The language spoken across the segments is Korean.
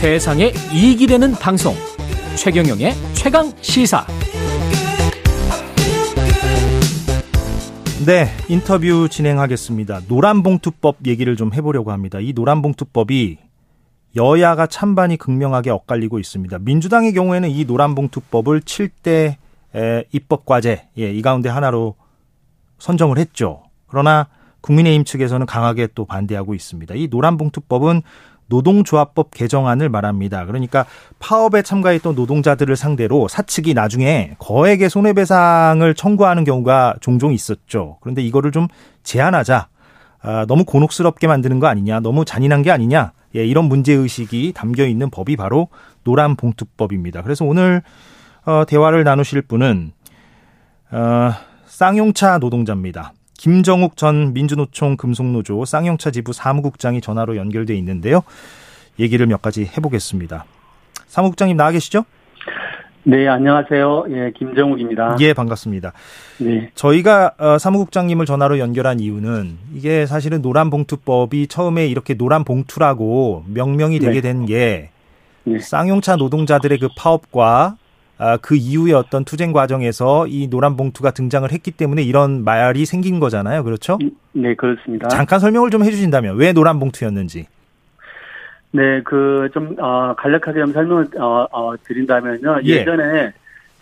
세상에 이익이 되는 방송 최경영의 최강 시사 네, 인터뷰 진행하겠습니다. 노란봉투법 얘기를 좀 해보려고 합니다. 이 노란봉투법이 여야가 찬반이 극명하게 엇갈리고 있습니다. 민주당의 경우에는 이 노란봉투법을 7대 입법과제, 예, 이 가운데 하나로 선정을 했죠. 그러나 국민의힘 측에서는 강하게 또 반대하고 있습니다. 이 노란봉투법은 노동조합법 개정안을 말합니다. 그러니까 파업에 참가했던 노동자들을 상대로 사측이 나중에 거액의 손해배상을 청구하는 경우가 종종 있었죠. 그런데 이거를 좀 제한하자. 아, 너무 곤혹스럽게 만드는 거 아니냐, 너무 잔인한 게 아니냐, 예, 이런 문제의식이 담겨 있는 법이 바로 노란봉투법입니다. 그래서 오늘, 어, 대화를 나누실 분은, 어, 쌍용차 노동자입니다. 김정욱 전 민주노총 금속노조 쌍용차 지부 사무국장이 전화로 연결돼 있는데요. 얘기를 몇 가지 해보겠습니다. 사무국장님 나와 계시죠? 네, 안녕하세요. 예, 김정욱입니다. 예, 반갑습니다. 네. 저희가 어, 사무국장님을 전화로 연결한 이유는 이게 사실은 노란 봉투법이 처음에 이렇게 노란 봉투라고 명명이 되게 네. 된게 네. 쌍용차 노동자들의 그 파업과 아, 그 이후에 어떤 투쟁 과정에서 이 노란 봉투가 등장을 했기 때문에 이런 말이 생긴 거잖아요. 그렇죠? 네, 그렇습니다. 잠깐 설명을 좀 해주신다면 왜 노란 봉투였는지. 네, 그좀 어, 간략하게 좀 설명을 어, 어, 드린다면요. 예. 전에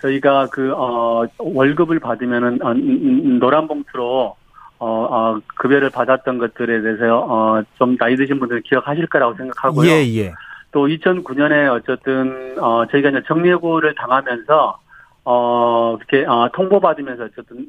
저희가 그 어, 월급을 받으면은 어, 음, 음, 음, 노란 봉투로 어, 어, 급여를 받았던 것들에 대해서 어, 좀 나이 드신 분들 기억하실 거라고 생각하고요. 예, 예. 또 2009년에 어쨌든 어 저희가 이제 정리해고를 당하면서 어 이렇게 어 통보받으면서 어쨌든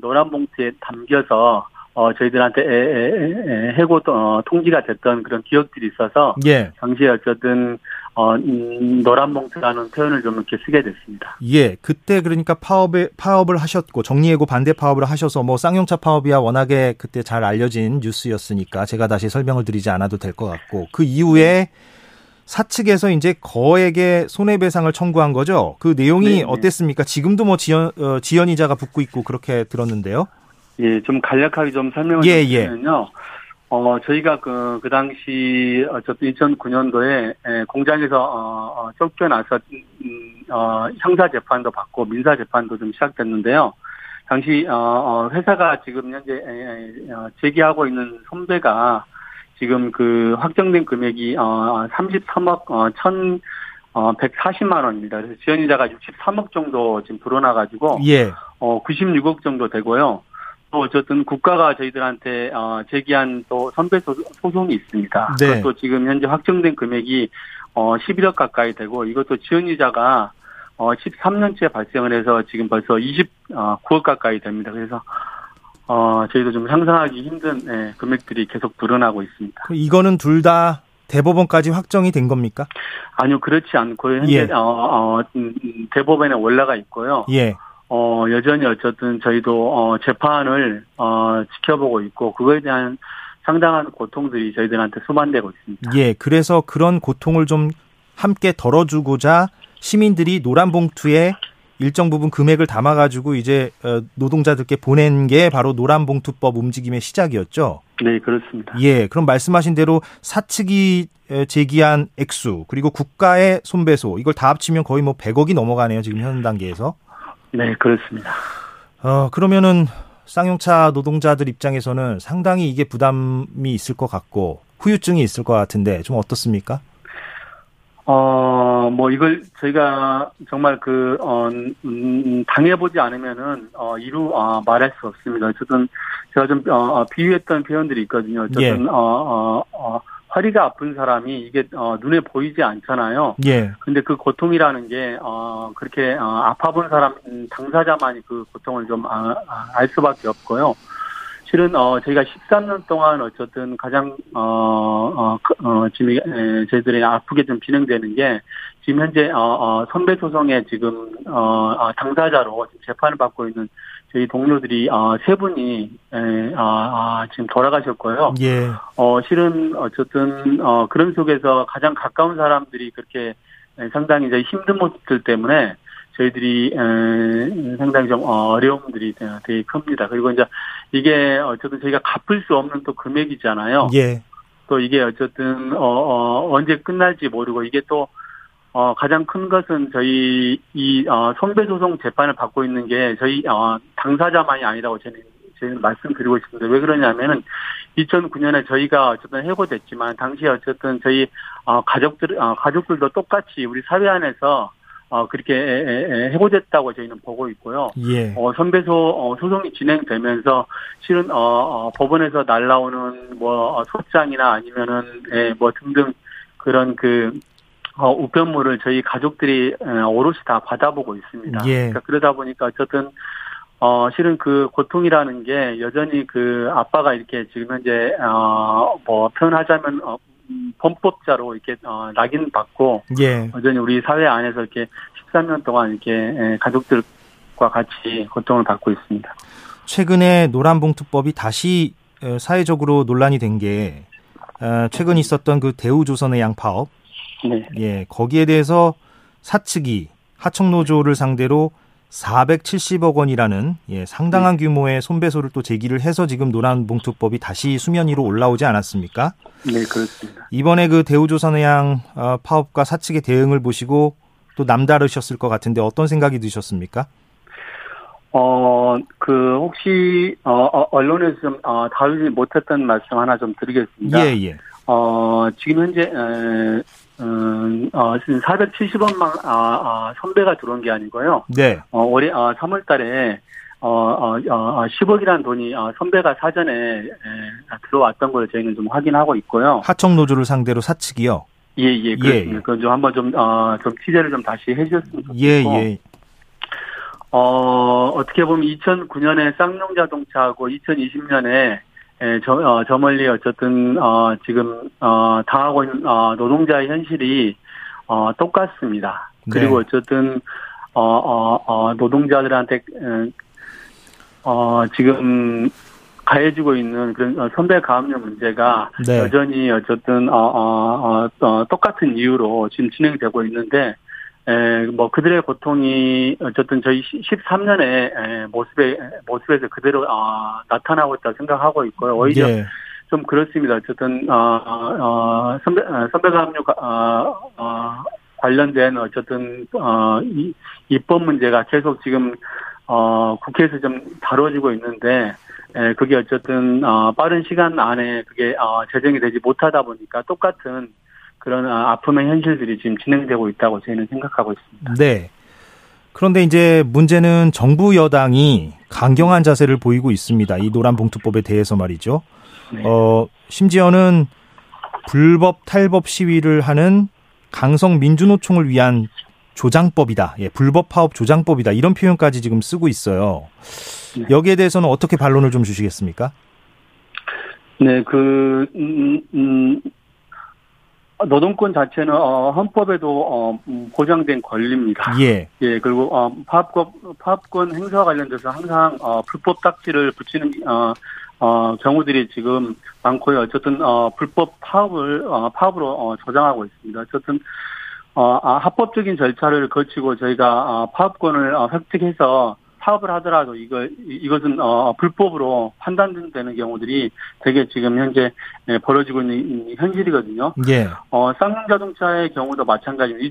노란 봉투에 담겨서 어 저희들한테 에, 에, 에, 해고 어, 통지가 됐던 그런 기억들이 있어서 예. 당시에 어쨌든 어 음, 노란 봉투라는 표현을 좀 이렇게 쓰게 됐습니다. 예, 그때 그러니까 파업에 파업을 하셨고 정리해고 반대 파업을 하셔서 뭐 쌍용차 파업이야 워낙에 그때 잘 알려진 뉴스였으니까 제가 다시 설명을 드리지 않아도 될 것 같고 그 이후에 음. 사측에서 이제 거액의 손해배상을 청구한 거죠. 그 내용이 네네. 어땠습니까? 지금도 뭐 지연 어, 지연이자가 붙고 있고 그렇게 들었는데요. 예, 좀 간략하게 좀 설명을 예, 예. 드리면요. 예. 어, 저희가 그, 그 당시, 어쨌든 2009년도에 에, 공장에서, 어, 어, 쫓겨나서, 음, 어, 형사재판도 받고 민사재판도 좀 시작됐는데요. 당시, 어, 어 회사가 지금 현재, 에, 에, 어, 제기하고 있는 선배가 지금 그 확정된 금액이 어 33억 어1 어, 140만 원입니다. 그래서 지원이자가 63억 정도 지금 불어나 가지고 예. 어 96억 정도 되고요. 또 어쨌든 국가가 저희들한테 어 제기한 또 선배 소송이 있습니다. 네. 그것도 지금 현재 확정된 금액이 어 11억 가까이 되고 이것도 지원이자가 어 13년째 발생을 해서 지금 벌써 29억 가까이 됩니다. 그래서 어, 저희도 좀 상상하기 힘든 예, 금액들이 계속 불어나고 있습니다. 이거는 둘 다 대법원까지 확정이 된 겁니까? 아니요, 그렇지 않고 현재 예. 어, 어, 음, 대법원에 올라가 있고요. 예. 어, 여전히 어쨌든 저희도 어, 재판을 어, 지켜보고 있고 그거에 대한 상당한 고통들이 저희들한테 소만되고 있습니다. 예, 그래서 그런 고통을 좀 함께 덜어주고자 시민들이 노란 봉투에 일정 부분 금액을 담아가지고 이제 어, 노동자들께 보낸 게 바로 노란봉투법 움직임의 시작이었죠. 네, 그렇습니다. 예, 그럼 말씀하신 대로 사측이 제기한 액수 그리고 국가의 손배소 이걸 다 합치면 거의 뭐 100억이 넘어가네요 지금 현 단계에서. 네, 그렇습니다. 어 그러면은 쌍용차 노동자들 입장에서는 상당히 이게 부담이 있을 것 같고 후유증이 있을 것 같은데 좀 어떻습니까? 어, 뭐, 이걸 저희가 정말 그, 어, 음, 당해보지 않으면은, 어, 이루, 어, 말할 수 없습니다. 어쨌든, 제가 좀, 어, 어 비유했던 표현들이 있거든요. 어쨌든, 예. 어, 어, 어, 허리가 아픈 사람이 이게, 어, 눈에 보이지 않잖아요. 예. 근데 그 고통이라는 게, 어, 그렇게, 어, 아파 본 사람, 당사자만이 그 고통을 좀, 아, 알 수밖에 없고요. 실은 어 저희가 13년 동안 어쨌든 가장 어어 어, 어, 지금 에, 저희들이 아프게 좀 진행되는 게 지금 현재 어, 어 선배 소송에 지금 어, 어 당사자로 재판을 받고 있는 저희 동료들이 어, 세 분이 에, 아, 아, 지금 돌아가셨고요. 예. 어 실은 어쨌든 어 그런 속에서 가장 가까운 사람들이 그렇게 상당히 이제 힘든 모습들 때문에 저희들이 상당히 좀 어려움들이 되게 큽니다. 그리고 이제 이게 어쨌든 저희가 갚을 수 없는 또 금액이잖아요. 예. 또 이게 어쨌든 어, 어 언제 끝날지 모르고 이게 또 어, 가장 큰 것은 저희 이 어, 선배 소송 재판을 받고 있는 게 저희 어, 당사자만이 아니라고 저는 저희는 말씀드리고 있습니다. 왜 그러냐면은 2009년에 저희가 어쨌든 해고됐지만 당시에 어쨌든 저희 어, 가족들 어, 가족들도 똑같이 우리 사회 안에서 어, 그렇게 해고됐다고 저희는 보고 있고요. 예. 어, 선배소 어, 소송이 진행되면서 실은 어, 어 법원에서 날라오는 뭐 어, 소장이나 아니면은 예, 뭐 등등 그런 그 어, 우편물을 저희 가족들이 오롯이 다 받아보고 있습니다. 예. 그러니까 그러다 보니까 어쨌든 어, 실은 그 고통이라는 게 여전히 그 아빠가 이렇게 지금 현재, 어, 뭐, 표현하자면, 어, 범법자로 이렇게, 어, 낙인 받고. 예. 여전히 우리 사회 안에서 이렇게 13년 동안 이렇게 예, 가족들과 같이 고통을 받고 있습니다. 최근에 노란봉투법이 다시 어, 사회적으로 논란이 된 게, 어, 최근 있었던 그 대우조선의 양파업. 네. 예, 거기에 대해서 사측이 하청노조를 상대로 470억 원이라는 예, 상당한 네. 규모의 손배소를 또 제기를 해서 지금 노란봉투법이 다시 수면 위로 올라오지 않았습니까? 네, 그렇습니다. 이번에 그 대우조선해양 어, 파업과 사측의 대응을 보시고 또 남다르셨을 것 같은데 어떤 생각이 드셨습니까? 어, 그, 혹시, 어, 어 언론에서 좀, 어, 다루지 못했던 말씀 하나 좀 드리겠습니다. 예, 예. 어, 지금 현재, 에, 음, 어, 470원만, 아, 아, 선배가 들어온 게 아니고요. 네. 어, 올해, 어, 3월 달에, 어, 어, 어, 10억이라는 돈이, 어, 선배가 사전에, 에, 들어왔던 걸 저희는 좀 확인하고 있고요. 하청노조를 상대로 사측이요? 예, 예, 그렇습니다. 예, 예. 그건 좀 한번 좀, 어, 좀 취재를 좀 다시 해주셨으면 좋겠고. 예, 예. 어, 어떻게 보면 2009년에 쌍용 자동차하고 2020년에 예, 저, 어, 저 멀리 어쨌든, 어, 지금, 어, 당하고 있는, 어, 노동자의 현실이, 어, 똑같습니다. 그리고 네. 어쨌든, 어, 어, 어, 노동자들한테, 어, 지금, 가해지고 있는 그런 어, 선배 가압류 문제가 네. 여전히 어쨌든, 어, 어, 어, 어, 똑같은 이유로 지금 진행되고 있는데, 에, 뭐 그들의 고통이 어쨌든 저희 13년의 에, 모습에 모습에서 그대로 어, 나타나고 있다 생각하고 있고요. 오히려 예. 좀 그렇습니다. 어쨌든 어, 어 선배 어, 선배가 합류 어, 어, 관련된 어쨌든 어 이, 입법 문제가 계속 지금 어 국회에서 좀 다뤄지고 있는데 에, 그게 어쨌든 어 빠른 시간 안에 그게 어 제정이 되지 못하다 보니까 똑같은 그런 아, 아픔의 현실들이 지금 진행되고 있다고 저희는 생각하고 있습니다. 네. 그런데 이제 문제는 정부 여당이 강경한 자세를 보이고 있습니다. 이 노란 봉투법에 대해서 말이죠. 네. 어, 심지어는 불법 탈법 시위를 하는 강성 민주노총을 위한 조장법이다. 예, 불법 파업 조장법이다. 이런 표현까지 지금 쓰고 있어요. 네. 여기에 대해서는 어떻게 반론을 좀 주시겠습니까? 네, 그, 음, 음, 노동권 자체는 어, 헌법에도 어, 음, 보장된 권리입니다. 예. 예 그리고 어, 파업권 파업권 행사와 관련돼서 항상 어, 불법 딱지를 붙이는 어, 어, 경우들이 지금 많고요. 어쨌든 어, 불법 파업을 어, 파업으로 어, 저장하고 있습니다. 어쨌든 어, 아, 합법적인 절차를 거치고 저희가 어, 파업권을 어, 획득해서 사업을 하더라도 이거 이것은 어 불법으로 판단되는 경우들이 되게 지금 현재 네, 벌어지고 있는 현실이거든요. 예. 어 쌍용 자동차의 경우도 마찬가지입니다.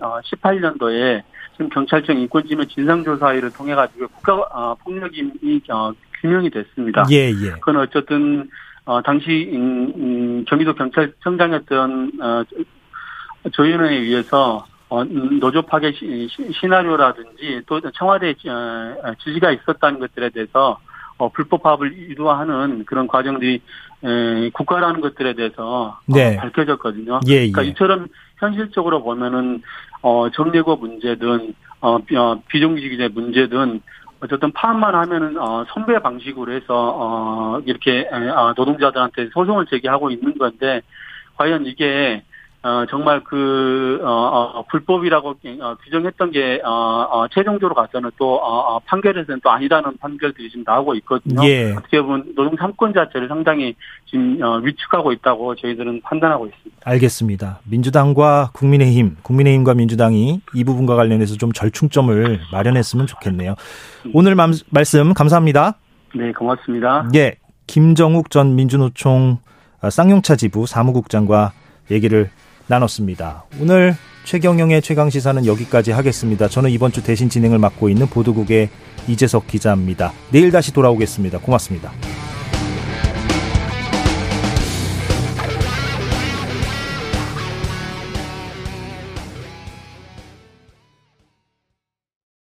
2018년도에 지금 경찰청 인권지면 진상조사회를 통해 가지고 국가 어, 폭력이 어, 규명이 됐습니다. 예, 예. 그건 어쨌든 어 당시 음, 음, 경기도 경찰청장이었던 어 조윤원에 의해서 어, 음, 노조 파괴 시, 나리오라든지 또 청와대 어, 지시가 있었다는 것들에 대해서 어, 불법 파업을 유도하는 그런 과정들이 에, 국가라는 것들에 대해서 어, 네. 어, 밝혀졌거든요. 예, 예. 그러니까 이처럼 현실적으로 보면은 어, 정례고 문제든 어, 어 비정규직의 문제든 어쨌든 파업만 하면은 어, 선배 방식으로 해서 어, 이렇게 에, 어, 노동자들한테 소송을 제기하고 있는 건데 과연 이게 어, 정말 그, 어, 어, 불법이라고 어, 규정했던 게, 어, 어, 최종적으로 가서는 또, 판결에서는 또 아니라는 판결들이 지금 나오고 있거든요. 예. 어떻게 보면 노동 삼권 자체를 상당히 지금, 어, 위축하고 있다고 저희들은 판단하고 있습니다. 알겠습니다. 민주당과 국민의힘, 국민의힘과 민주당이 이 부분과 관련해서 좀 절충점을 마련했으면 좋겠네요. 오늘 맘, 말씀 감사합니다. 네, 고맙습니다. 예. 김정욱 전 민주노총 쌍용차 지부 사무국장과 얘기를 나눴습니다. 오늘 최경영의 최강 시사는 여기까지 하겠습니다. 저는 이번 주 대신 진행을 맡고 있는 보도국의 이재석 기자입니다. 내일 다시 돌아오겠습니다. 고맙습니다.